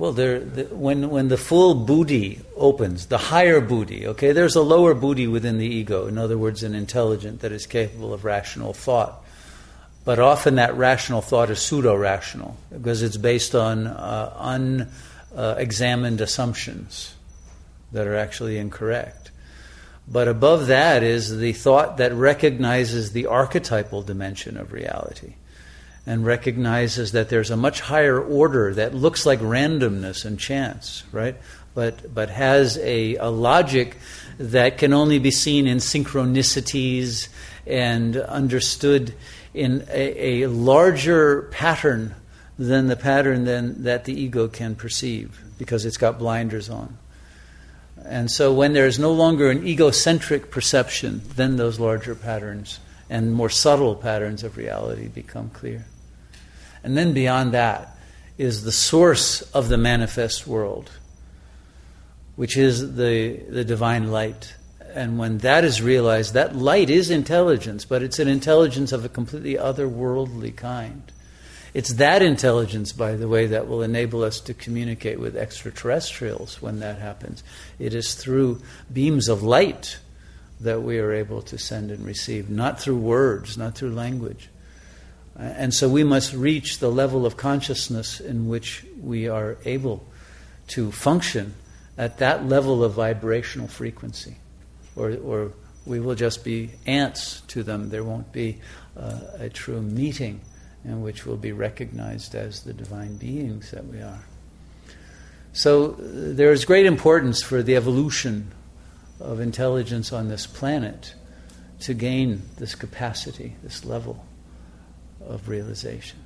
Well, there, the, when, when the full buddhi opens, the higher buddhi, okay, there's a lower buddhi within the ego, in other words, an intelligent that is capable of rational thought. But often that rational thought is pseudo rational because it's based on uh, unexamined uh, assumptions that are actually incorrect. But above that is the thought that recognizes the archetypal dimension of reality and recognizes that there's a much higher order that looks like randomness and chance, right? But, but has a, a logic that can only be seen in synchronicities and understood in a, a larger pattern than the pattern than, that the ego can perceive because it's got blinders on. And so when there is no longer an egocentric perception, then those larger patterns and more subtle patterns of reality become clear. And then beyond that is the source of the manifest world, which is the, the divine light. And when that is realized, that light is intelligence, but it's an intelligence of a completely otherworldly kind. It's that intelligence, by the way, that will enable us to communicate with extraterrestrials when that happens. It is through beams of light that we are able to send and receive, not through words, not through language. And so we must reach the level of consciousness in which we are able to function at that level of vibrational frequency. Or, or we will just be ants to them. There won't be uh, a true meeting in which we'll be recognized as the divine beings that we are. So there is great importance for the evolution of intelligence on this planet to gain this capacity, this level of realization.